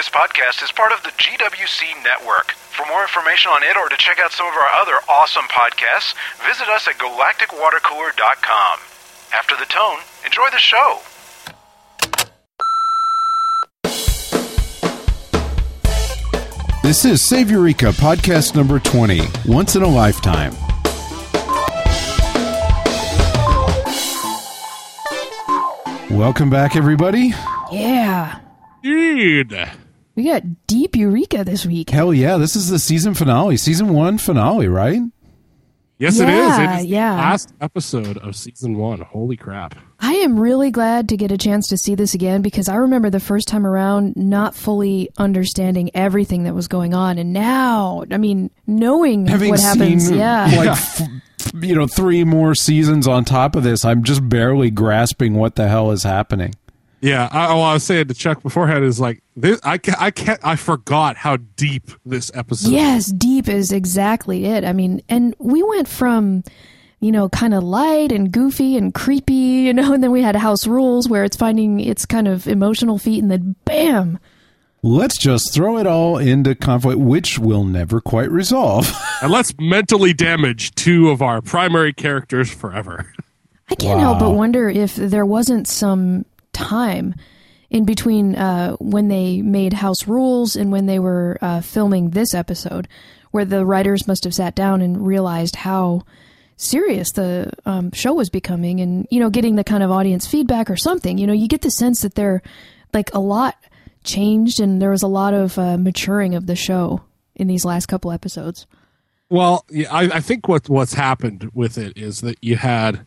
This podcast is part of the GWC network. For more information on it or to check out some of our other awesome podcasts, visit us at galacticwatercooler.com. After the tone, enjoy the show. This is Save Eureka, podcast number 20, Once in a Lifetime. Welcome back, everybody. Yeah. Dude. We got deep Eureka this week. Hell yeah, this is the season finale, season one finale, right? Yes, it is. Yeah, It is yeah. the last episode of season one. Holy crap. I am really glad to get a chance to see this again because I remember the first time around not fully understanding everything that was going on. And now, I mean, knowing Having what happens, seen yeah. like f- you know three more seasons on top of this, I'm just barely grasping what the hell is happening. Yeah, I, well, I was saying to Chuck beforehand is like this. I can't, I can't. I forgot how deep this episode. Is. Yes, deep is exactly it. I mean, and we went from, you know, kind of light and goofy and creepy, you know, and then we had House Rules where it's finding its kind of emotional feet, and then bam, Let's just throw it all into conflict, which will never quite resolve. and let's mentally damage two of our primary characters forever. I can't help but wonder if there wasn't some time in between uh, when they made House Rules and when they were uh, filming this episode, where the writers must have sat down and realized how serious the um, show was becoming, and you know, getting the kind of audience feedback or something. You know, you get the sense that they're like a lot changed, and there was a lot of uh, maturing of the show in these last couple episodes. Well, yeah, I, I think what what's happened with it is that you had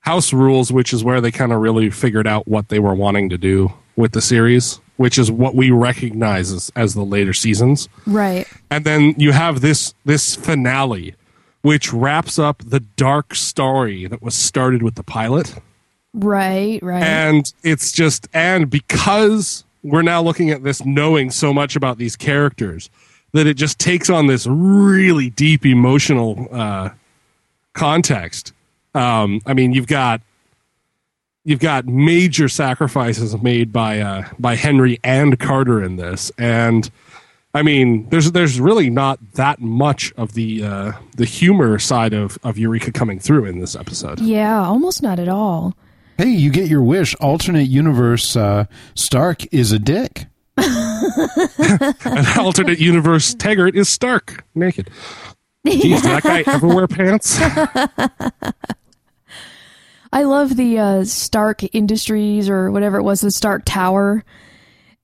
House Rules, which is where they kind of really figured out what they were wanting to do with the series, which is what we recognize as, as the later seasons. Right. and then you have this this finale which wraps up the dark story that was started with the pilot Right. Right. and it's just and because we're now looking at this knowing so much about these characters that it just takes on this really deep emotional uh context um i mean you've got you've got major sacrifices made by uh by henry and carter in this and I mean, there's there's really not that much of the uh, the humor side of, of Eureka coming through in this episode. yeah. Almost not at all. hey, you get your wish. Alternate universe uh, Stark is a dick. An alternate universe Taggart is Stark naked. Jeez, did that guy ever wear pants? I love the uh, Stark Industries or whatever it was, the Stark Tower,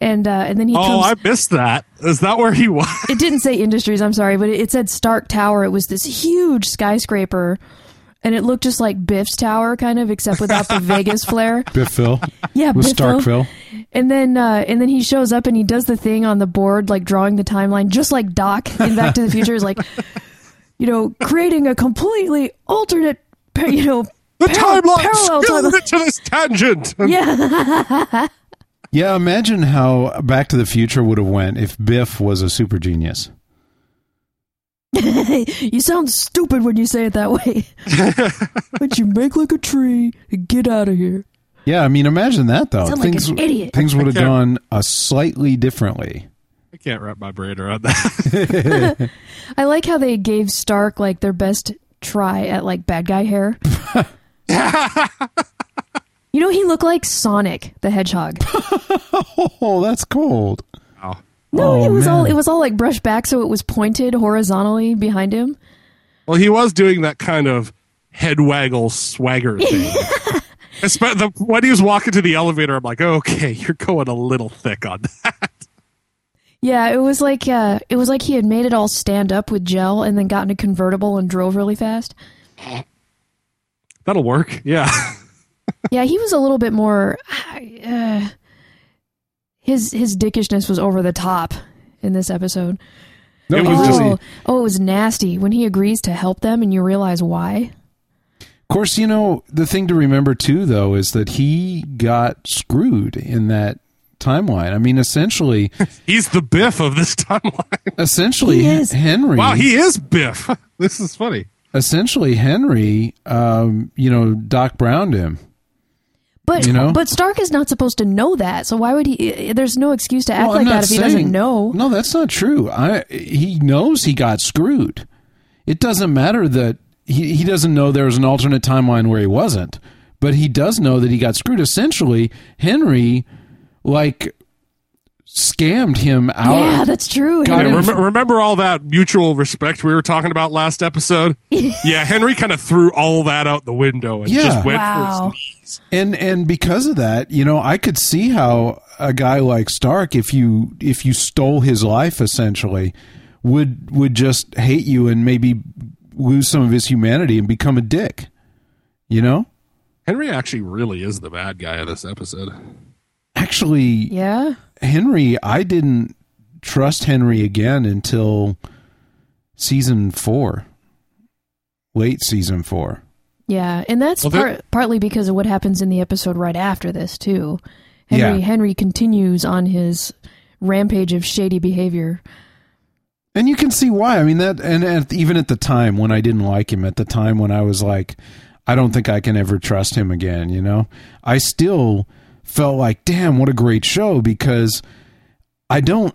and uh, and then he Oh, comes. I missed that. Is that where he was? it didn't say Industries. I'm sorry, but it, it said Stark Tower. It was this huge skyscraper, and it looked just like Biff's Tower, kind of, except without the Vegas flair. Biff Phil Yeah, with Biffville. Starkville. And then uh, and then he shows up and he does the thing on the board, like drawing the timeline, just like Doc in Back to the Future is like, you know, creating a completely alternate, you know, The par- timeline parallel spilled timeline. into this tangent. Yeah. Yeah, imagine how Back to the Future would have went if Biff was a super genius. you sound stupid when you say it that way. but you make like a tree and get out of here. Yeah, I mean, imagine that though. Sound like things an idiot. things would have gone a slightly differently. I can't wrap my brain around that. I like how they gave Stark like their best try at like bad guy hair. you know, he looked like Sonic the Hedgehog. Oh, that's cold. Wow. No, Oh, it was all it was all like brushed back, so it was pointed horizontally behind him. Well, he was doing that kind of head waggle swagger thing. Espe- the, when he was walking to the elevator, I'm like, okay, you're going a little thick on that. Yeah, it was like uh, it was like he had made it all stand up with gel and then got in a convertible and drove really fast. That'll work. Yeah. Yeah, he was a little bit more. Uh, his his dickishness was over the top in this episode. No, It it was was just- Oh, oh, it was nasty when he agrees to help them, and you realize why. Of course, you know, the thing to remember too, though, is that he got screwed in that timeline. I mean, essentially, He's the Biff of this timeline. essentially, He is. Henry. Wow, he is Biff. This is funny. Essentially Henry. Um, you know, Doc Browned him. But You know? but Stark is not supposed to know that. So why would he? There's no excuse to act Well, like that if he doesn't know. No, that's not true. I he knows he got screwed. It doesn't matter that he he doesn't know there was an alternate timeline where he wasn't, but he does know that he got screwed. Essentially, Henry like scammed him out. Yeah, that's true. Yeah, rem- remember all that mutual respect we were talking about last episode? yeah, Henry kind of threw all that out the window and Yeah. just went Wow. for his knees. and and because of that, you know, I could see how a guy like Stark, if you if you stole his life, essentially, would would just hate you and maybe lose some of his humanity and become a dick. You know, Henry actually really is the bad guy of this episode. actually, yeah. Henry, I didn't trust Henry again until season four, late season four. Yeah, and that's Well, there- part, partly because of what happens in the episode right after this too. Henry Yeah. Henry continues on his rampage of shady behavior. And you can see why. I mean that, and at, even at the time when I didn't like him, at the time when I was like, I don't think I can ever trust him again. You know, I still felt like, damn, what a great show because I don't.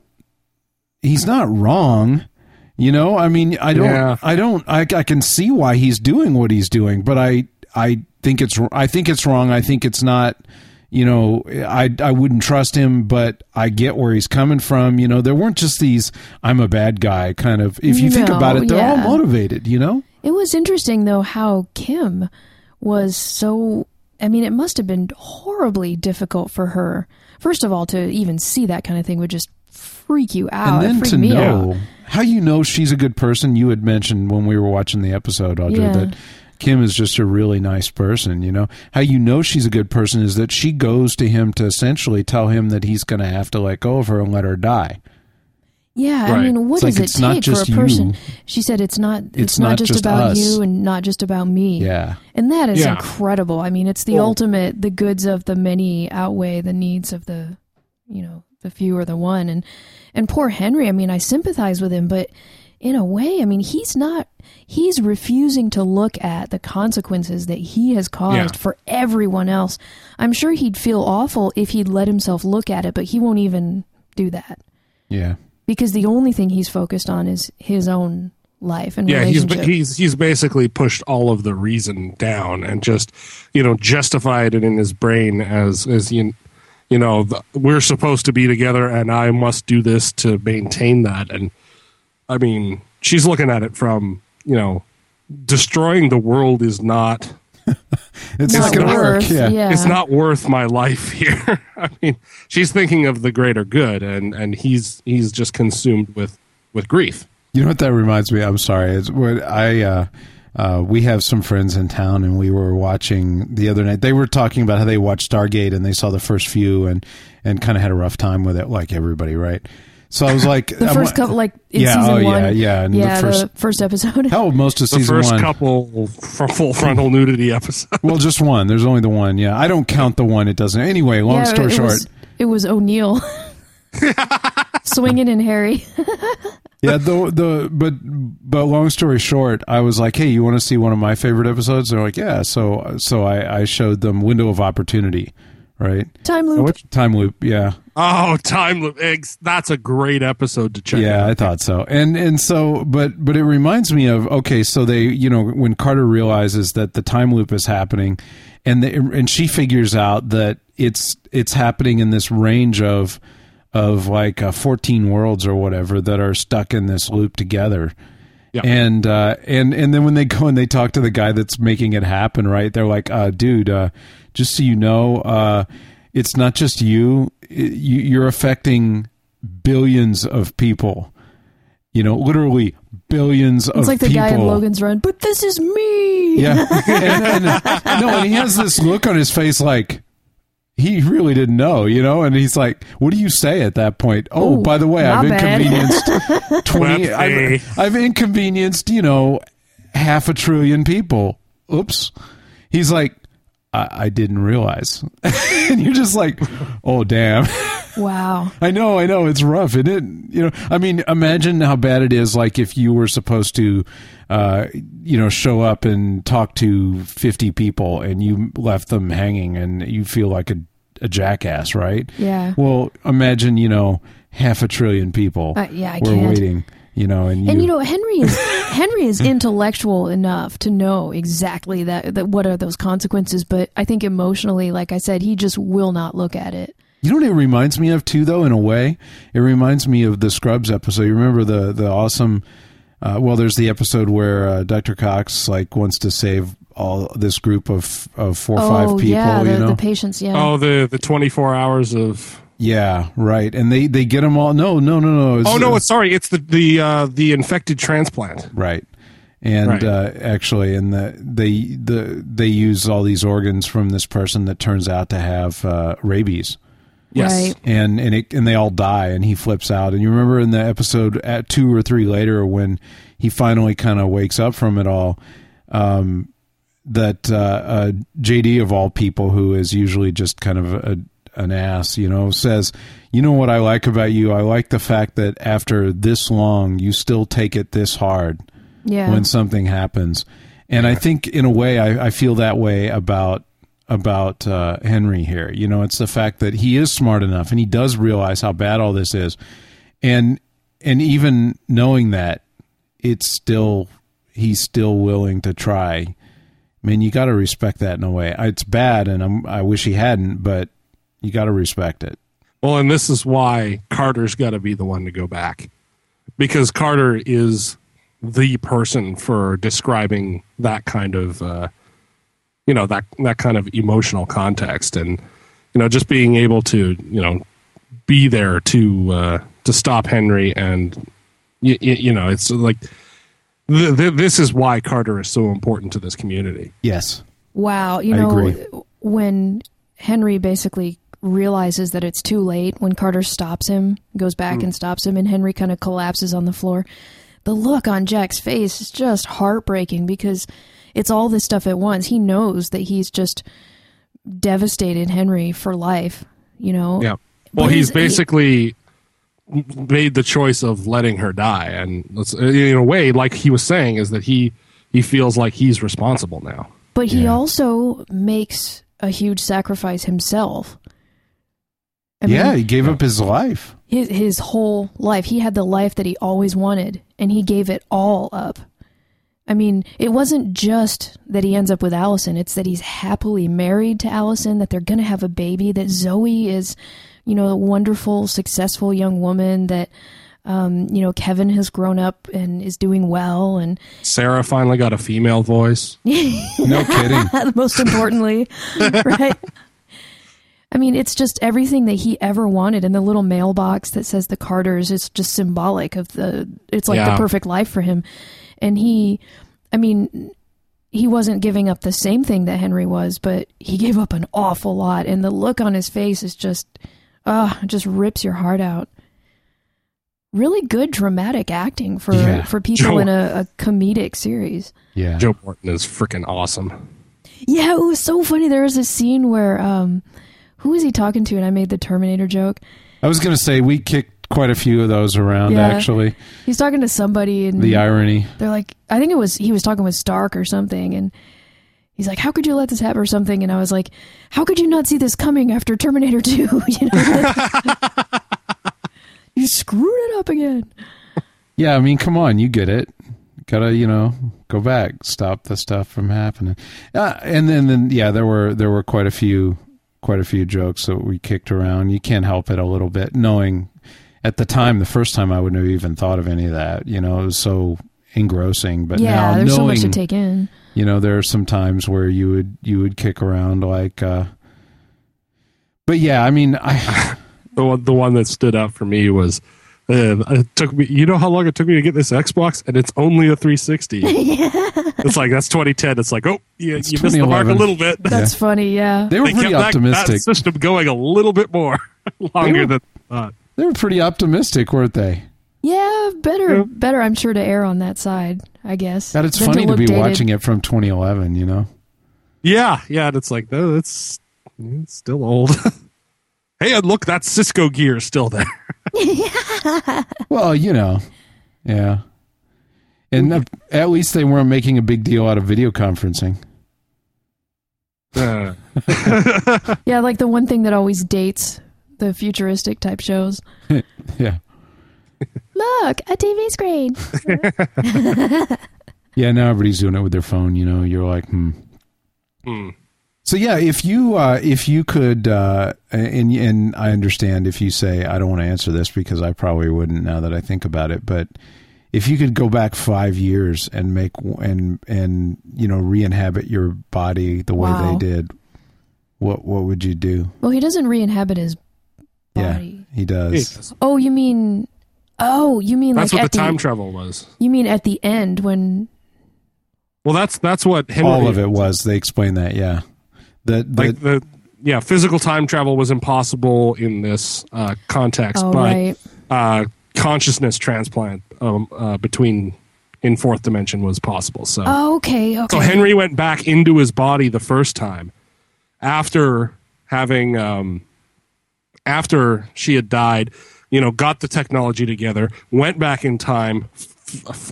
He's not wrong. You know, I mean, I don't, Yeah. I don't, I, I can see why he's doing what he's doing, but I, I think it's, I think it's wrong. I think it's not, you know, I, I wouldn't trust him, but I get where he's coming from. You know, there weren't just these, I'm a bad guy kind of, if you think about it, they're all motivated, you know? It was interesting though how Kim was so I mean it must have been horribly difficult for her. First of all to even see that kind of thing would just freak you out. and then to me know out. how you know she's a good person. You had mentioned when we were watching the episode, Audrey, Yeah. that Kim is just a really nice person. You know how you know she's a good person is that she goes to him to essentially tell him that he's going to have to let go of her and let her die. Yeah, I mean, what It's does it's it not take for a person? you. She said it's not it's, It's not, not just, just about us. you and not just about me. Yeah, And that is Yeah. incredible. I mean, it's the Well- ultimate the goods of the many outweigh the needs of the you know, the few or the one and and poor Henry, I mean, I sympathize with him, but in a way, I mean, he's not he's refusing to look at the consequences that he has caused Yeah. for everyone else. I'm sure he'd feel awful if he'd let himself look at it, but he won't even do that yeah. Because the only thing he's focused on is his own life and Yeah, he's he's he's basically pushed all of the reason down and just you know justified it in his brain as as you you know the, we're supposed to be together and I must do this to maintain that. And I mean she's looking at it from you know destroying the world is not It's not not going to work. worth, Yeah. yeah. it's not worth my life here. I mean, she's thinking of the greater good, and and he's he's just consumed with with grief. You know what that reminds me? I'm sorry. It's what I uh, uh, we have some friends in town, and we were watching the other night. They were talking about how they watched Stargate, and they saw the first few, and and kind of had a rough time with it, like everybody, right? So I was like, the first couple, like in Yeah, season oh, one, yeah, yeah, and the yeah, first- the first episode. hell, most of The season first one. couple f- full frontal nudity episode. Well, just one. There's only the one. Yeah, I don't count the one. It doesn't. Anyway, long yeah, story it short, was, it was O'Neill swinging in Harry. yeah the the but but long story short i was like hey you want to see one of my favorite episodes they're like yeah so so i i showed them window of opportunity right Time loop. Which, time loop yeah Oh, time loop eggs. That's a great episode to check. yeah out. i thought so and and so but but it reminds me of okay so they you know when carter realizes that the time loop is happening and they, and she figures out that it's it's happening in this range of of like uh, 14 worlds or whatever that are stuck in this loop together Yeah. and uh, and and then when they go and they talk to the guy that's making it happen, right? They're like, uh, "Dude, uh, just so you know, uh, it's not just you. It- you. You're affecting billions of people. You know, literally billions of It's like the people." guy in Logan's Run, but this is me. Yeah, and, and, no, and he has this look on his face like he really didn't know, you know. And he's like, "What do you say at that point?" Oh, Ooh, by the way, I've inconvenienced twenty. I've, I've inconvenienced, you know, half a trillion people. Oops. He's like, I, I didn't realize. and you're just like, oh damn. Wow. I know, I know, it's rough. It didn't, you know. I mean, imagine how bad it is. Like if you were supposed to, uh, you know, show up and talk to fifty people, and you left them hanging, and you feel like a, a jackass, right? Yeah. Well, imagine, you know, half a trillion people Uh, yeah, I were can't. waiting, you know, and you, And you know, Henry is Henry is intellectual enough to know exactly that, that what are those consequences, but I think emotionally, like I said, he just will not look at it. You know what it reminds me of too, though. In a way, it reminds me of the Scrubs episode. You remember the the awesome? Uh, well, there's the episode where uh, Dr. Cox like wants to save all this group of of four or oh five people. yeah, the, you know, the patients. Yeah. Oh, the the 24 hours of. Yeah, right. And they they get them all. No, no, no, no. Oh no, it's sorry. It's the the uh, the infected transplant. right. And Right. Uh, actually, and the they the they use all these organs from this person that turns out to have uh, rabies. Yes. Right. and and it and they all die and he flips out and you remember in the episode at two or three later when he finally kind of wakes up from it all um that uh, uh JD of all people who is usually just kind of a an ass you know says you know what I like about you I like the fact that after this long you still take it this hard yeah. when something happens. And I think in a way I, I feel that way about about uh, Henry here. You know, it's the fact that he is smart enough and he does realize how bad all this is. And and even knowing that it's still he's still willing to try. I mean, you got to respect that in a way. It's bad and I'm, I wish he hadn't, but you got to respect it. Well, and this is why Carter's got to be the one to go back because Carter is the person for describing that kind of uh, you know that that kind of emotional context and you know just being able to you know be there to uh, to stop Henry and you, you know it's like th- th- this is why Carter is so important to this community. Yes. Wow, you I know agree. when Henry basically realizes that it's too late when Carter stops him, goes back hmm. and stops him and Henry kind of collapses on the floor. The look on Jack's face is just heartbreaking because it's all this stuff at once. He knows that he's just devastated Henry for life, you know. Yeah. Well, But he's he's- basically made the choice of letting her die, and in a way, like he was saying, is that he he feels like he's responsible now. But he Yeah. also makes a huge sacrifice himself. I yeah, mean, he gave up his life. his his whole life. He had the life that he always wanted, and he gave it all up. I mean, it wasn't just that he ends up with Allison; it's that he's happily married to Allison, that they're going to have a baby, that Zoe is, you know, a wonderful, successful young woman, that um, you know Kevin has grown up and is doing well, and Sarah finally got a female voice. No kidding. most importantly, right? I mean, it's just everything that he ever wanted, and the little mailbox that says the Carters is just symbolic of the. It's like Yeah. the perfect life for him, and he, I mean, he wasn't giving up the same thing that Henry was, but he gave up an awful lot, and the look on his face is just, ah, it just rips your heart out. Really good dramatic acting for Yeah. for people Joe- in a, a comedic series. Yeah. Joe Morton is freaking awesome. Yeah, it was so funny. There was a scene where um who was he talking to and I made the Terminator joke. I was going to say we kicked quite a few of those around Yeah. actually. He's talking to somebody and The irony. they're like I think it was he was talking with Stark or something and he's like, How could you let this happen or something? And I was like, How could you not see this coming after Terminator two? you know You screwed it up again. Yeah, I mean, come on, you get it. Gotta, you know, go back, stop the stuff from happening. Uh, and then, then, yeah, there were there were quite a few, quite a few jokes that we kicked around. You can't help it a little bit, knowing at the time, the first time, I wouldn't have even thought of any of that. You know, it was so engrossing. But yeah, now, there's so much to take in. you know, there are some times where you would you would kick around like. uh But yeah, I mean, I. The one, the one that stood out for me was uh, it took me. You know how long it took me to get this Xbox, and it's only a 360. It's like that's 2010. It's like oh, you, It's you missed the mark a little bit. That's funny, yeah. They were They pretty kept that, that optimistic. system going a little bit more longer were- than I thought. They were pretty optimistic, weren't they? Yeah, better Yeah. better I'm sure to err on that side, I guess. God, it's funny to look be dated. watching it from 2011. You know. Yeah, yeah, and it's like, no, it's, it's still old. hey, and look, that Cisco gear is still there. Well, you know, yeah. And uh, at least they weren't making a big deal out of video conferencing. Uh, Yeah, like the one thing that always dates the futuristic type shows. Yeah. Look, a TV screen. Yeah, now everybody's doing it with their phone. You know, you're like, hmm. hmm. So yeah, if you uh, if you could, uh, and and I understand if you say I don't want to answer this because I probably wouldn't now that I think about it, but if you could go back five years and make and and you know re-inhabit your body the way Wow. they did, what what would you do? Well, he doesn't re-inhabit his body. Yeah, he does. Yes. Oh, you mean? Oh, you mean That's like what at the time the? travel was. you mean at the end when? Well, that's that's what Henry. All of it was. They explained that. Yeah, that that like the yeah, physical time travel was impossible in this uh, context, Oh, but right. uh, consciousness transplant um, uh, between in fourth dimension was possible. So, Oh, okay. Okay. so Henry went back into his body the first time after having um, after she had died. You know, got the technology together, went back in time, f- f-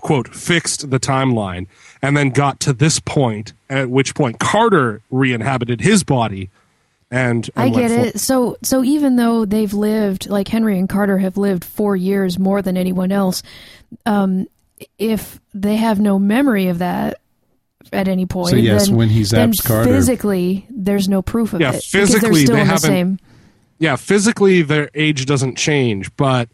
quote, fixed the timeline, and then got to this point. At which point, Carter re-inhabited his body, and, and I went get for- it. So, so even though they've lived, like Henry and Carter have lived four years more than anyone else, um, if they have no memory of that at any point, So, yes, then, when he then zaps Carter- physically, there's no proof of Yeah, it because they're physically, still they the haven't- same. yeah, physically their age doesn't change, but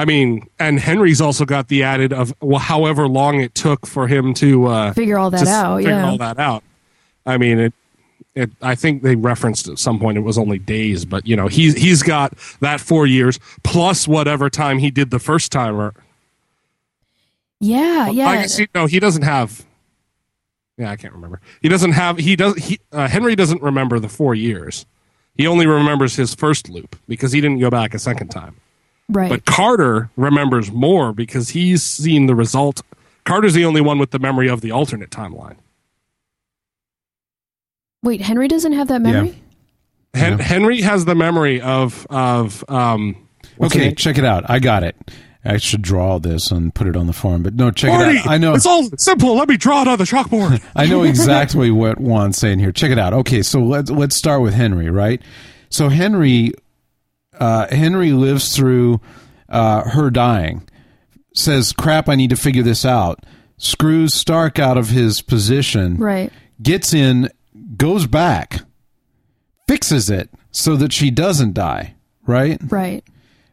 I mean, and Henry's also got the added of well, however long it took for him to uh, Figure all that out, Figure yeah. all that out. I mean, it. It, I think they referenced at some point it was only days, but you know he's he's got that four years plus whatever time he did the first time. Or Yeah, yeah. I guess he, no, he doesn't have. Yeah, I can't remember. He doesn't have. He does. He uh, Henry doesn't remember the four years. He only remembers his first loop because he didn't go back a second time. Right. But Carter remembers more because he's seen the result. Carter's the only one with the memory of the alternate timeline. Wait, Henry doesn't have that memory. Hen- Yeah. Henry has the memory of of um. okay, check it out. I got it. I should draw this and put it on the form, but no, check Marty, it out. I know it's all simple. Let me draw it on the chalkboard. I know exactly what Juan's saying here. Check it out. Okay, so let's let's start with Henry, right? So Henry, uh, Henry lives through uh, her dying. Says, "Crap, I need to figure this out." Screws Stark out of his position. Right. Gets in, goes back, fixes it so that she doesn't die. Right. Right.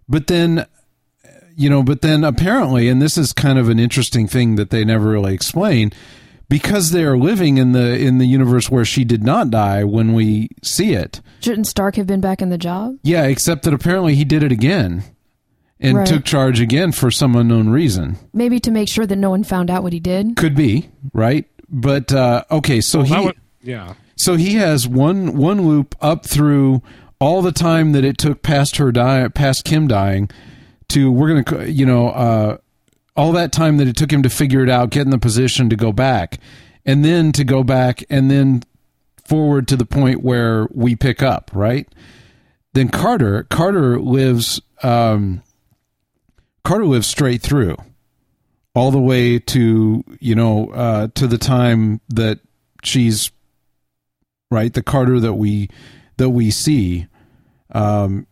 But then, you know, but then apparently, and this is kind of an interesting thing that they never really explain, because they are living in the in the universe where she did not die when we see it. Shouldn't Stark have been back in the job? Yeah, except that apparently he did it again and Right. took charge again for some unknown reason. Maybe to make sure that no one found out what he did. Could be right, but uh, okay. So That he would- yeah. So he has one one loop up through all the time that it took past her die, past Kim dying, to we're gonna you know uh, all that time that it took him to figure it out, get in the position to go back, and then to go back and then forward to the point where we pick up right. Then Carter Carter lives um, Carter lives straight through all the way to you know uh, to the time that she's right the carter that we that we see um,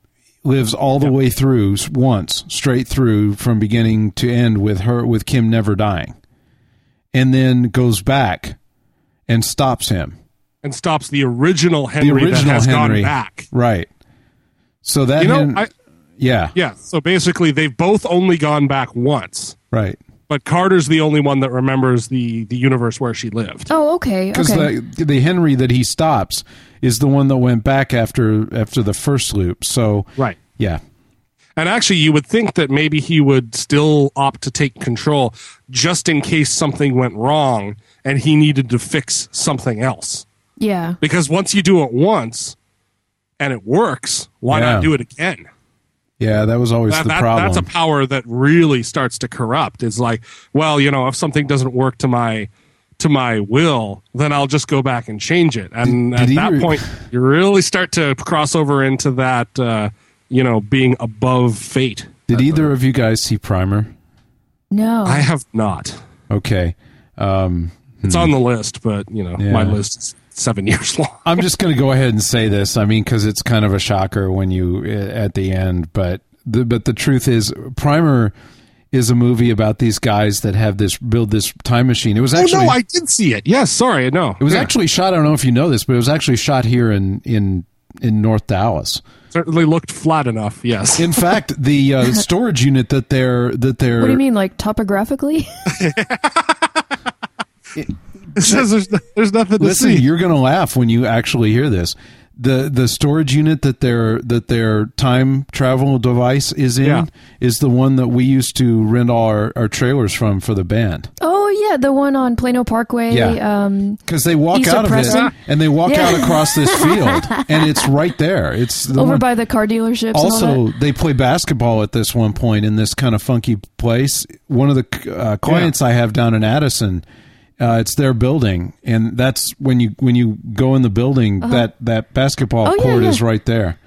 lives all the way through once straight through from beginning to end with her with kim never dying. And then goes back and stops him. And stops the original Henry the original that has henry. gone back. right. So that You know, Hen- I, yeah. Yeah. So basically, they've both only gone back once. right but Carter's the only one that remembers the the universe where she lived. Oh, okay. because Okay. the the henry that he stops is the one that went back after after the first loop so Right. yeah And actually, you would think that maybe he would still opt to take control just in case something went wrong and he needed to fix something else. yeah. Because once you do it once and it works, why Yeah. not do it again? Yeah that was always That, the that- problem that's a power that really starts to corrupt. It's like, well, you know, if something doesn't work to my to my will, then I'll just go back and change it. And Did- at did that either- point, you really start to cross over into that, uh, you know, being above fate. Did either of you guys see Primer? No. I have not. Okay. Um, It's on the list, but you know, Yeah. my list is seven years long. I'm just going to go ahead and say this. I mean, because it's kind of a shocker when you at the end, but the but the truth is, Primer is a movie about these guys that have this build this time machine. It was actually oh no, I did see it. Yes, sorry, no. it was Yeah. actually shot. I don't know if you know this, but it was actually shot here in in in North Dallas. certainly looked flat enough. Yes. In fact, the uh, storage unit that they're that they're what do you mean, like topographically? It says there's, there's nothing to Listen, see. you're going to laugh when you actually hear this. The the storage unit that their that their time travel device is in Yeah. is the one that we used to rent all our, our trailers from for the band. oh yeah, the one on Plano Parkway. Yeah. Um, Because they walk East out of Preston? it and they walk Yeah. out across this field and it's right there. It's the over one- by the car dealerships. and all also that. they play basketball at this one point in this kind of funky place. One of the uh, clients I have down in Addison, uh, it's their building, and that's when you when you go in the building, that that basketball Uh-huh. Oh, yeah, court yeah. is right there.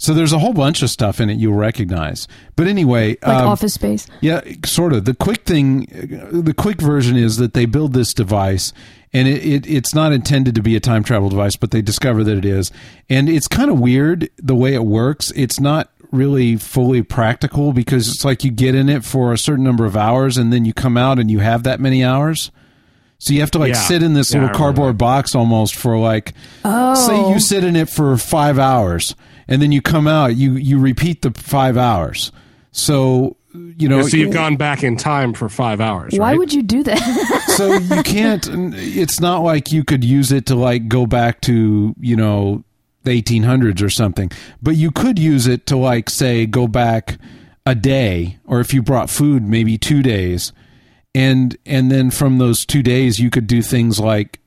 So there's a whole bunch of stuff in it you'll recognize. But anyway, like um, Office Space. yeah, sort of. The quick thing, the quick version is that they build this device, and it, it it's not intended to be a time travel device, but they discover that it is, and it's kind of weird the way it works. It's not really fully practical because it's like you get in it for a certain number of hours, and then you come out and you have that many hours. So you have to like Yeah. sit in this Yeah, little remember cardboard box almost for like oh. say you oh. sit in it for five hours and then you come out you you repeat the five hours so you know so you've gone back in time for five hours. Why right? would you do that? so you can't it's not like you could use it to like go back to you know the 1800s or something but you could use it to like say go back a day or if you brought food maybe two days and and then from those two days you could do things like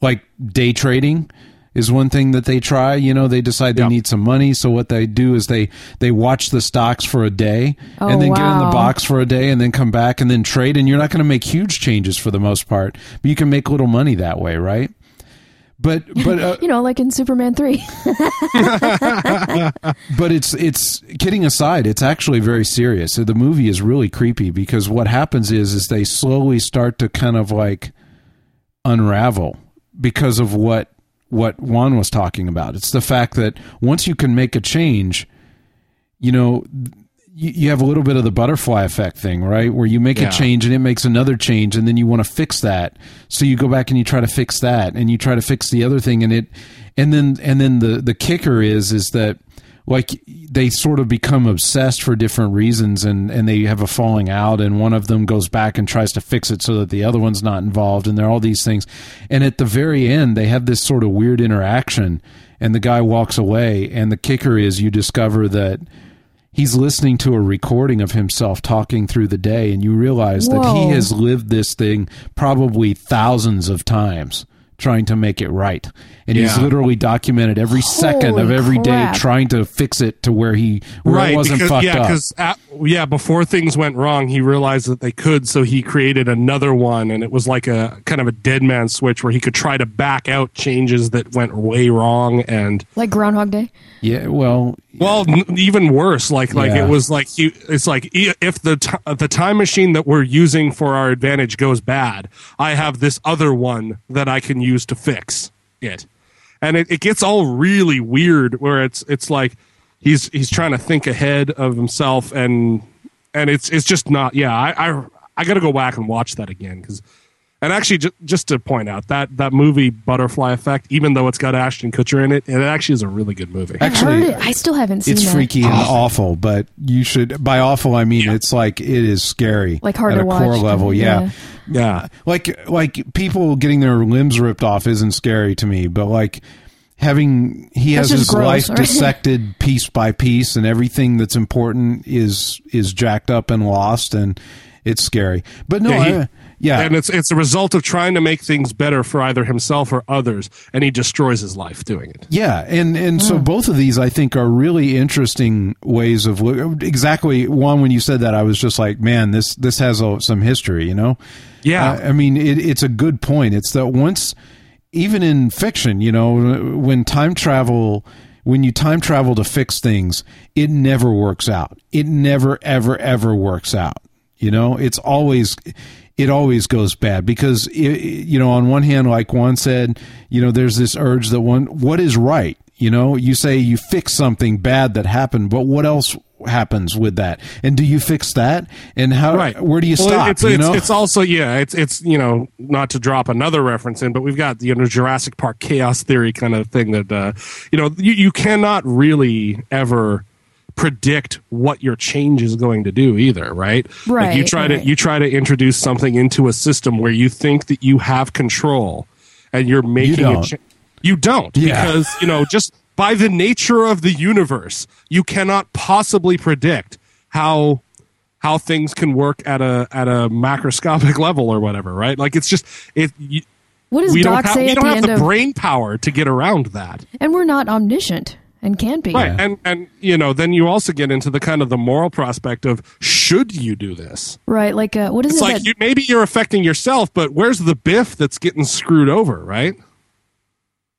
like day trading is one thing that they try. You know they decide they Yeah. need some money. So what they do is they they watch the stocks for a day Oh, and then get in the box for a day and then come back and then trade. And you're not going to make huge changes for the most part but you can make little money that way right but but uh, you know, like in Superman three. but it's it's kidding aside it's actually very serious So the movie is really creepy because what happens is is they slowly start to kind of like unravel because of what what Juan was talking about it's the fact that once you can make a change you know you, you have a little bit of the butterfly effect thing right? Where you make Yeah. a change and it makes another change and then you want to fix that. So you go back and you try to fix that and you try to fix the other thing and it and then and then the the kicker is is that like they sort of become obsessed for different reasons and and they have a falling out and one of them goes back and tries to fix it so that the other one's not involved and there are all these things. And at the very end they have this sort of weird interaction and the guy walks away and the kicker is you discover that he's listening to a recording of himself talking through the day and you realize that he has lived this thing probably thousands of times trying to make it right and he's literally documented every second of Holy every day crap. trying to fix it to where he where right it wasn't because, fucked yeah up because yeah before things went wrong he realized that they could so he created another one and it was like a kind of a dead man switch where he could try to back out changes that went way wrong and like Groundhog Day. yeah well well n- even worse like like Yeah. it was like he it's like if the t- the time machine that we're using for our advantage goes bad i have this other one that i can use to fix it. And it, it gets all really weird where it's it's like he's he's trying to think ahead of himself and and it's it's just not yeah i i, I gotta go back and watch that again because and actually just, just to point out that that movie butterfly effect even though it's got ashton kutcher in it it actually is a really good movie I Actually, heard it. I still haven't seen it. it's that. freaky and awful but you should by awful i mean it's like it is scary Like hard at to a watch, core level yeah. yeah. yeah like like people getting their limbs ripped off isn't scary to me but like having he That's has his gross, life right? dissected piece by piece and everything that's important is is jacked up and lost and it's scary. But no, Yeah, he- I, yeah, and it's it's a result of trying to make things better for either himself or others, and he destroys his life doing it. Yeah, and and Hmm. so both of these I think are really interesting ways of look. Exactly, one when you said that I was just like, man, this this has a, some history, you know. Yeah. Uh, I mean, it, it's a good point. It's that once, even in fiction, you know, when time travel. When you time travel to fix things, it never works out. It never, ever, ever works out. You know, it's always, it always goes bad because, i you know, on one hand, like Juan said, you know, there's this urge that one, what is right? You know, you say you fix something bad that happened, but what else happens with that? And do you fix that? And how, right where do you Well, stop? it's, you it's, know? it's also yeah it's it's you know not to drop another reference in but we've got you know jurassic park chaos theory kind of thing that uh you know you, you cannot really ever predict what your change is going to do either right like you try right. to you try to introduce something into a system where you think that you have control and you're making don't. a cha- you don't Yeah. because you know just by the nature of the universe you cannot possibly predict how how things can work at a at a macroscopic level or whatever right like it's just it you, What does we Doc don't have say we at don't the have end the of? brain power to get around that and we're not omniscient and can't be. right and and you know then you also get into the kind of the moral prospect of should you do this Right, Like, uh, what is it's it like that you, maybe you're affecting yourself but where's the biff that's getting screwed over right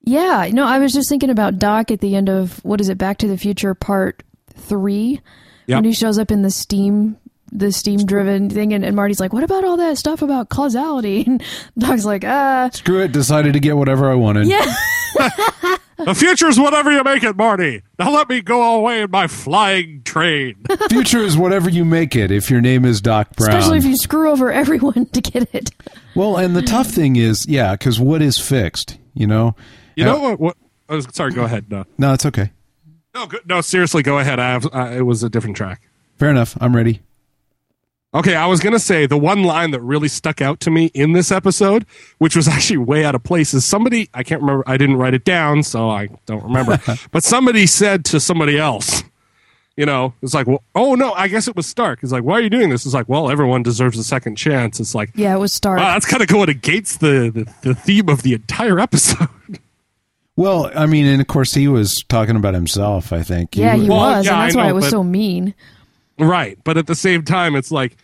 Yeah, no, I was just thinking about Doc at the end of what is it, Back to the Future Part Three, Yep. when he shows up in the steam, the steam-driven thing, and, and Marty's like, "What about all that stuff about causality?" And Doc's like, "Uh, Screw it. Decided to get whatever I wanted. yeah, the future is whatever you make it marty now let me go away in my flying train Future is whatever you make it. If your name is Doc Brown. especially if you screw over everyone to get it." well, and the tough thing is, yeah, because what is fixed? You know. you Yeah. know what, what I was, sorry go ahead no No, it's okay. no no seriously go ahead i have uh, it was a different track Fair enough. I'm ready. Okay, I was going to say the one line that really stuck out to me in this episode, which was actually way out of place, is somebody, I can't remember, I didn't write it down, so I don't remember, but somebody said to somebody else, you know, it's like, well, oh no, I guess it was Stark. It's like, why are you doing this? It's like, well, everyone deserves a second chance. It's like, Yeah, it was Stark. wow, that's kind of going against the, the, the theme of the entire episode. Well, I mean, and of course he was talking about himself. I think. yeah, he Well, was, yeah, and that's I why know, it was but- so mean. Right, but at the same time, it's like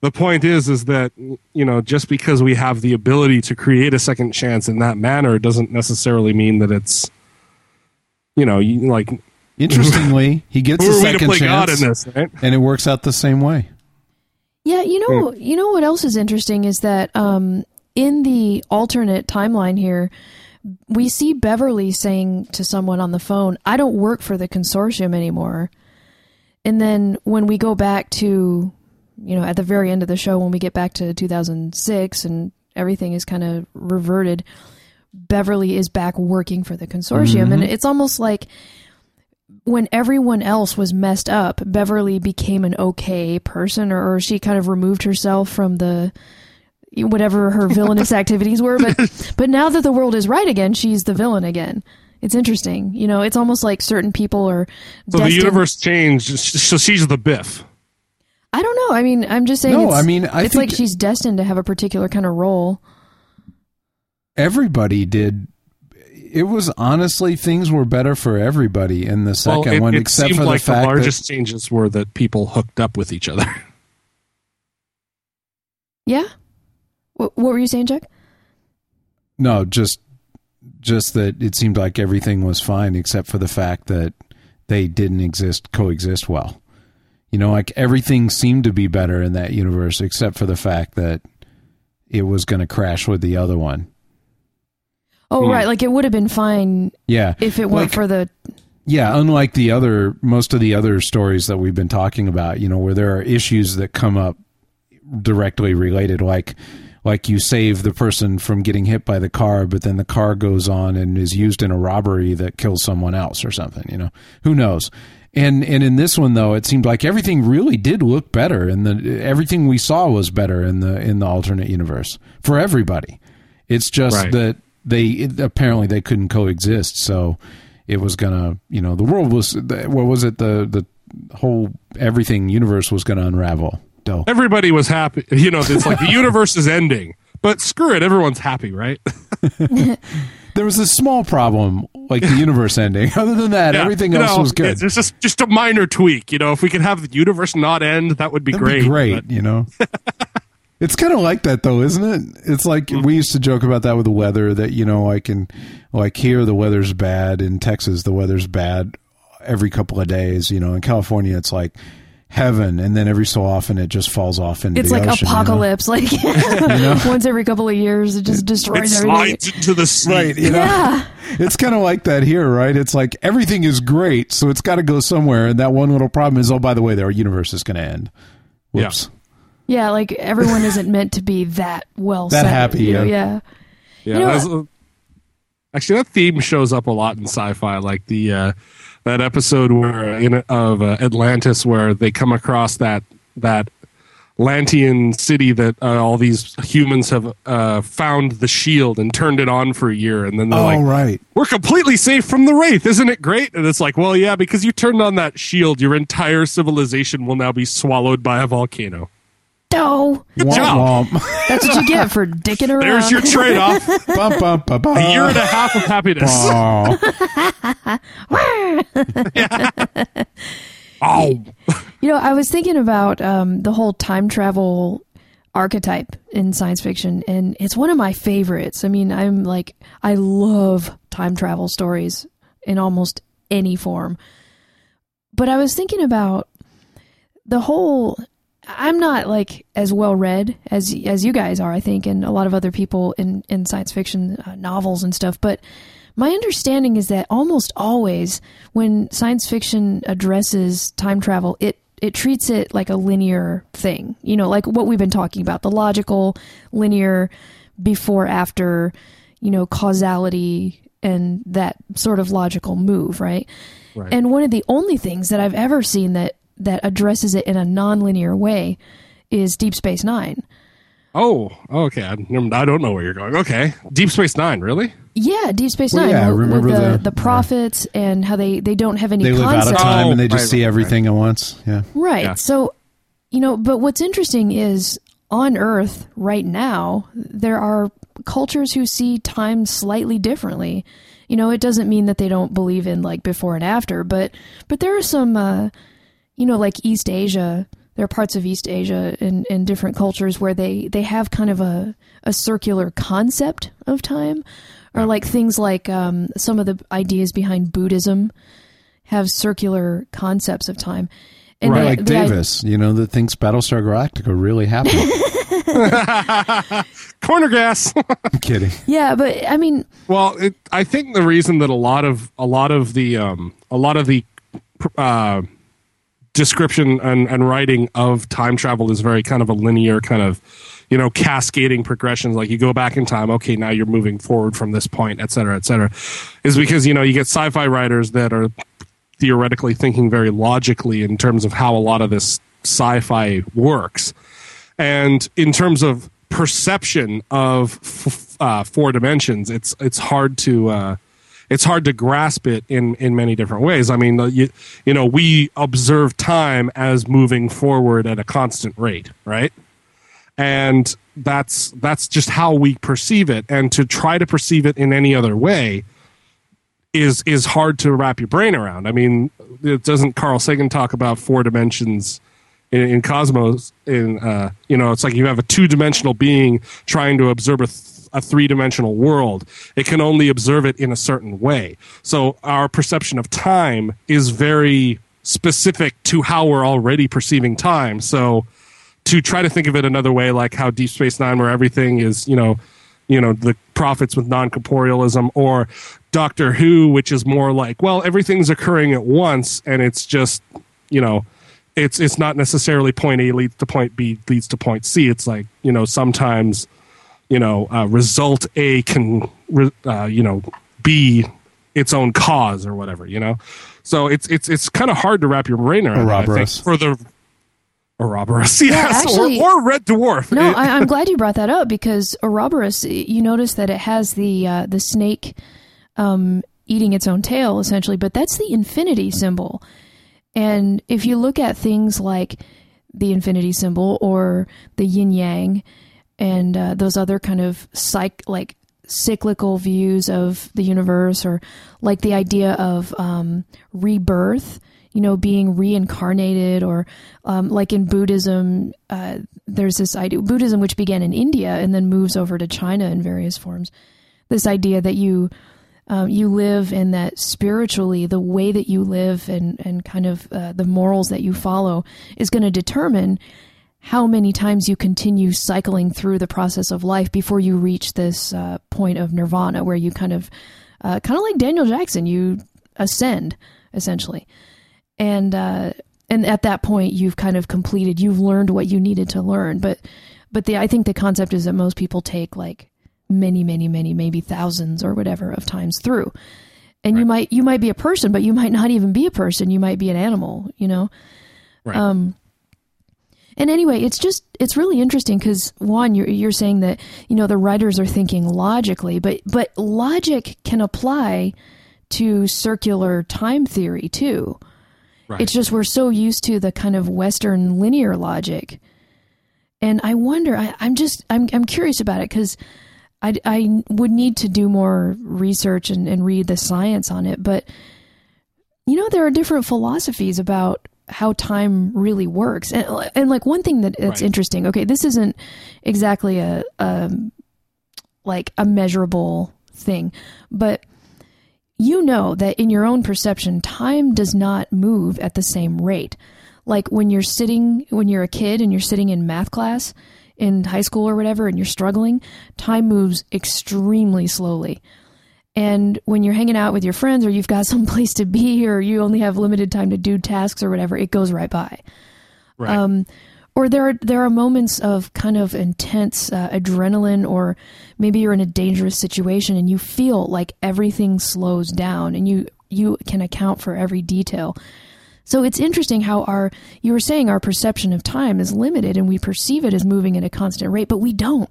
the point is is that you know just because we have the ability to create a second chance in that manner doesn't necessarily mean that it's you know you, like Interestingly, he gets a are we to second play God chance, in this? Right? and it works out the same way. Yeah, you know, you know what else is interesting is that um, in the alternate timeline here, we see Beverly saying to someone on the phone, "I don't work for the consortium anymore." And then when we go back to, you know, at the very end of the show, when we get back to 2006 and everything is kind of reverted, Beverly is back working for the consortium, and mm-hmm. it's almost like when everyone else was messed up, Beverly became an okay person, or, or she kind of removed herself from the whatever her villainous activities were. But but now that the world is right again, she's the villain again. It's interesting, you know. It's almost like certain people are. So the universe changed. So she's the Biff. I don't know. I mean, I'm just saying. No, it's, I mean, I it's think- like she's destined to have a particular kind of role. Everybody did. It was honestly things were better for everybody in the second well, it, one, it except for like the fact the largest changes were that people hooked up with each other. Yeah. What, what were you saying, Jack? no, just just that it seemed like everything was fine except for the fact that they didn't exist coexist well. You know, like everything seemed to be better in that universe except for the fact that it was going to crash with the other one. Oh, Hmm. right. Like it would have been fine Yeah. if it weren't Like- for the. Yeah, unlike the other most of the other stories that we've been talking about, you know, where there are issues that come up directly related like like you save the person from getting hit by the car but then the car goes on and is used in a robbery that kills someone else or something, you know. Who knows? And and in this one though, it seemed like everything really did look better and the everything we saw was better in the in the alternate universe for everybody. It's just Right. that they it, apparently they couldn't coexist, so it was gonna you know the world was what was it the the whole everything universe was gonna unravel though. Everybody was happy. You know, it's like the universe is ending, but screw it, everyone's happy, right? There was a small problem, like the universe ending. Other than that, Yeah, everything else know, was good. It's just just a minor tweak. You know, if we could have the universe not end, that would be That'd great. be great, but- you know. it's kind of like that though, isn't it? It's like Mm-hmm. we used to joke about that with the weather that you know, I can like here the weather's bad in Texas the weather's bad every couple of days, you know. In California it's like heaven and then every so often it just falls off into It's the like ocean, you know? apocalypse. Like once every couple of years, it just It destroys everything. slides into the sea. Right, you know. Yeah. It's kind of like that here, right? It's like everything is great, so it's got to go somewhere and that one little problem is oh by the way, our universe is going to end. Yeah. Whoops. Yeah, like everyone isn't meant to be that well That set, happy, you know, yeah. yeah. Yeah, You know that's, uh, actually, that theme shows up a lot in sci-fi, like the uh, that episode where in of uh, Atlantis, where they come across that that Lantean city that uh, all these humans have uh, found the shield and turned it on for a year, and then they're Oh like, right. "We're completely safe from the wraith, isn't it great?" And it's like, "Well, yeah, because you turned on that shield, your entire civilization will now be swallowed by a volcano." No, Womp job. womp. that's what you get for dicking around. There's your trade-off: bum, bum, bum, bum. a year and a half of happiness. Aw. Oh, You know, I was thinking about um, the whole time travel archetype in science fiction, and it's one of my favorites. I mean, I'm like, I love time travel stories in almost any form. But I was thinking about the whole. I'm not like as well read as as you guys are, I think, and a lot of other people in in science fiction uh, novels and stuff. But my understanding is that almost always when science fiction addresses time travel, it it treats it like a linear thing. You know, like what we've been talking about, the logical, linear, before after, you know, causality and that sort of logical move, right? Right. And one of the only things that I've ever seen that that addresses it in a nonlinear way is Deep Space 9. Oh, okay. I, I don't know where you're going. Okay, Deep Space Nine, really? Yeah, Deep Space Well, Nine. yeah, I with- with remember the, the- the prophets and how they, they don't have any They live out concept. of time Oh, and they just right, see right, everything at once. Yeah. Right. Yeah. So, you know, but what's interesting is on Earth right now, there are cultures who see time slightly differently. You know, it doesn't mean that they don't believe in like before and after, but but there are some uh you know, like East Asia, there are parts of East Asia and in, different cultures where they they have kind of a a circular concept of time or like things like um some of the ideas behind Buddhism have circular concepts of time. And right. the- like the i- Davis, you know, that thinks Battlestar Galactica really happened. Corner gas. I'm kidding. Yeah, but I mean, well, it, I think the reason that a lot of a lot of the um, a lot of the uh, description and, and writing of time travel is very kind of a linear kind of you know cascading progressions. Like you go back in time okay now you're moving forward from this point et cetera et cetera. Is because you know you get sci-fi writers that are theoretically thinking very logically in terms of how a lot of this sci-fi works. And in terms of perception of f- uh, four dimensions it's it's hard to uh, it's hard to grasp it in in many different ways. I mean you, you know we observe time as moving forward at a constant rate right? And that's that's just how we perceive it. And to try to perceive it in any other way is is hard to wrap your brain around. I mean it doesn't carl sagan talk about four dimensions in, in cosmos in uh, you know it's like you have a two-dimensional being trying to observe a, th- a three-dimensional world. It can only observe it in a certain way. So our perception of time is very specific to how we're already perceiving time. So to try to think of it another way like how deep space nine where everything is you know you know the prophets with non-corporealism or doctor who which is more like well everything's occurring at once and it's just you know it's it's not necessarily point A leads to point B leads to point C. It's like you know sometimes you know uh, result A can uh, you know be its own cause or whatever you know. So it's it's it's kind of hard to wrap your brain around. it, I think, for the Ouroboros, yes, actually- or, or Red Dwarf. no, I, I'm glad you brought that up because Ouroboros, you notice that it has the uh, the snake um, eating its own tail essentially, but that's the infinity symbol. And if you look at things like the infinity symbol or the yin yang and uh, those other kind of psych like cyclical views of the universe or like the idea of um, rebirth you know being reincarnated or um, like in buddhism uh, there's this idea buddhism which began in india and then moves over to china in various forms this idea that you um, you live and that spiritually the way that you live and, and kind of uh, the morals that you follow is going to determine how many times you continue cycling through the process of life before you reach this uh, point of nirvana where you kind of uh, kind of like daniel jackson you ascend essentially and uh, and at that point you've kind of completed you've learned what you needed to learn but but the i think the concept is that most people take like many, many, many, maybe thousands or whatever of times through. And right. you might you might be a person, but you might not even be a person. You might be an animal, you know. Right. Um, and anyway, it's just it's really interesting because one, you're you're saying that you know the writers are thinking logically, but but logic can apply to circular time theory too. Right. It's just we're so used to the kind of Western linear logic, and I wonder. I, I'm just I'm I'm curious about it because I, I would need to do more research and, and read the science on it. But, you know, there are different philosophies about how time really works. And, and like one thing that, that's right. interesting, okay, this isn't exactly a, a, like a measurable thing, but you know that in your own perception, time does not move at the same rate. Like when you're sitting, when you're a kid and you're sitting in math class, in high school or whatever and you're struggling, time moves extremely slowly. And when you're hanging out with your friends or you've got some place to be or you only have limited time to do tasks or whatever, it goes right by. Right. Um, or there are, there are moments of kind of intense uh, adrenaline or maybe you're in a dangerous situation and you feel like everything slows down and you you can account for every detail so it's interesting how our, you were saying our perception of time is limited and we perceive it as moving at a constant rate, but we don't.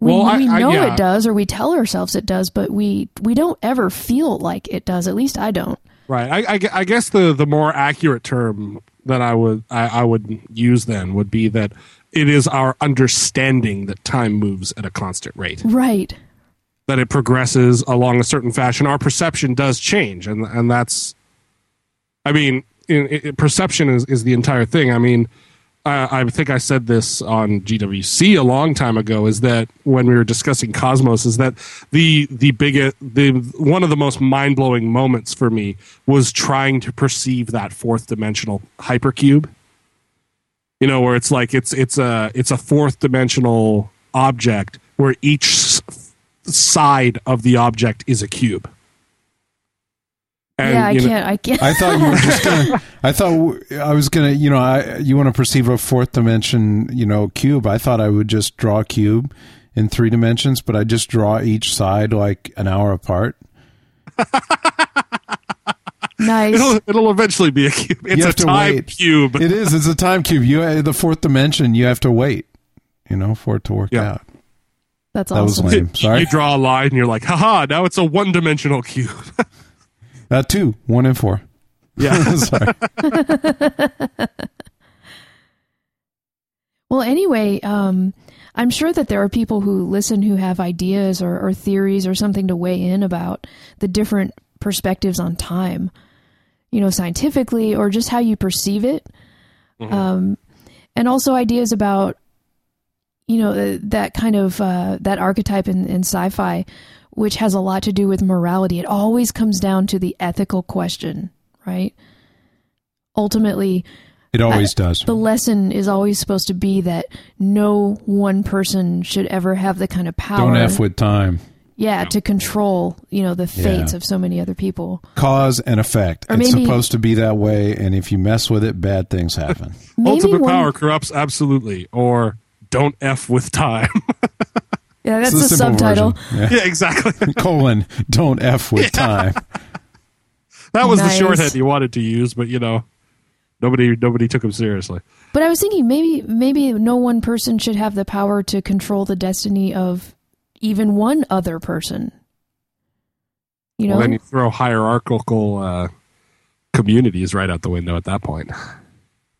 We, well, we I, know I, yeah. it does or we tell ourselves it does, but we, we don't ever feel like it does. At least I don't. Right. I, I, guess the, the more accurate term that I would, I, I would use then would be that it is our understanding that time moves at a constant rate. Right. That it progresses along a certain fashion. Our perception does change, and and that's, I mean, in, in, perception is, is the entire thing. I mean, I, I think I said this on GWC a long time ago. Is that when we were discussing Cosmos? Is that the the biggest the one of the most mind blowing moments for me was trying to perceive that fourth dimensional hypercube. You know, where it's like it's it's a it's a fourth dimensional object where each side of the object is a cube. And, yeah, I can't. I can't. I thought you were just gonna. I thought I was gonna. You know, I you want to perceive a fourth dimension, you know, cube. I thought I would just draw a cube in three dimensions, but I just draw each side like an hour apart. nice. It'll, it'll eventually be a cube. It's a time wait. cube. It is. It's a time cube. You the fourth dimension. You have to wait. You know, for it to work yeah. out. That's awesome. That was lame. Sorry. You draw a line, and you're like, haha! Now it's a one dimensional cube. Uh, two, one and four. Yeah. Sorry. well, anyway, um, I'm sure that there are people who listen who have ideas or, or theories or something to weigh in about the different perspectives on time, you know, scientifically or just how you perceive it. Mm-hmm. Um, and also ideas about, you know, that kind of uh, that archetype in, in sci-fi which has a lot to do with morality. It always comes down to the ethical question, right? Ultimately, it always uh, does. The lesson is always supposed to be that no one person should ever have the kind of power. Don't f with time. Yeah, to control, you know, the fates yeah. of so many other people. Cause and effect. Or it's maybe, supposed to be that way, and if you mess with it, bad things happen. Ultimate one, power corrupts absolutely, or don't f with time. Yeah, that's the, the subtitle. Yeah. yeah. exactly. Colon, don't F with time. that was nice. the shorthand he wanted to use, but you know, nobody nobody took him seriously. But I was thinking maybe maybe no one person should have the power to control the destiny of even one other person. You know, well, then you throw hierarchical uh, communities right out the window at that point.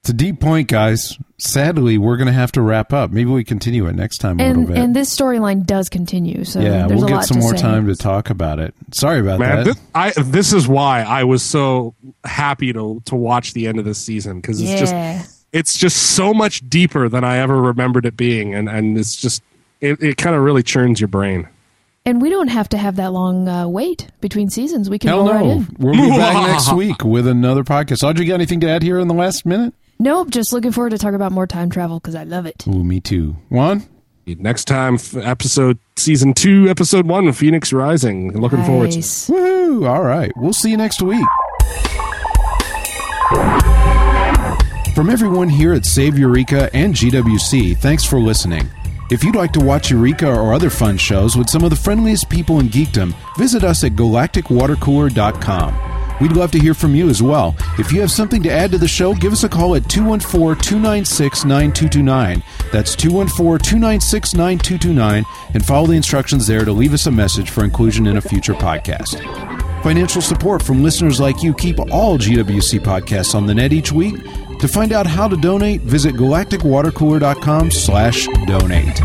It's a deep point, guys. Sadly, we're going to have to wrap up. Maybe we continue it next time a And little bit. and this storyline does continue. So yeah, there's we'll a get lot some more say. time to talk about it. Sorry about Man, that. thi- I, this is why I was so happy to to watch the end of this season because it's Yeah. just it's just so much deeper than I ever remembered it being, and and it's just it, it kind of really churns your brain. And we don't have to have that long uh, wait between seasons. We can Hell roll no. right in. We'll be back next week with another podcast. Audrey, got anything to add here in the last minute? Nope. Just looking forward to talk about more time travel because I love it. Ooh, me too. Juan? Next time, episode season two, episode one, Phoenix Rising. Looking forward to. it. Nice. Woohoo! All right. We'll see you next week. From everyone here at Save Eureka and GWC, thanks for listening. If you'd like to watch Eureka or other fun shows with some of the friendliest people in geekdom, visit us at galacticwatercooler.com. We'd love to hear from you as well. If you have something to add to the show, give us a call at 214 296 9229. That's 214 296 9229, and follow the instructions there to leave us a message for inclusion in a future podcast. Financial support from listeners like you keep all GWC podcasts on the net each week. To find out how to donate, visit galacticwatercooler.com slash donate.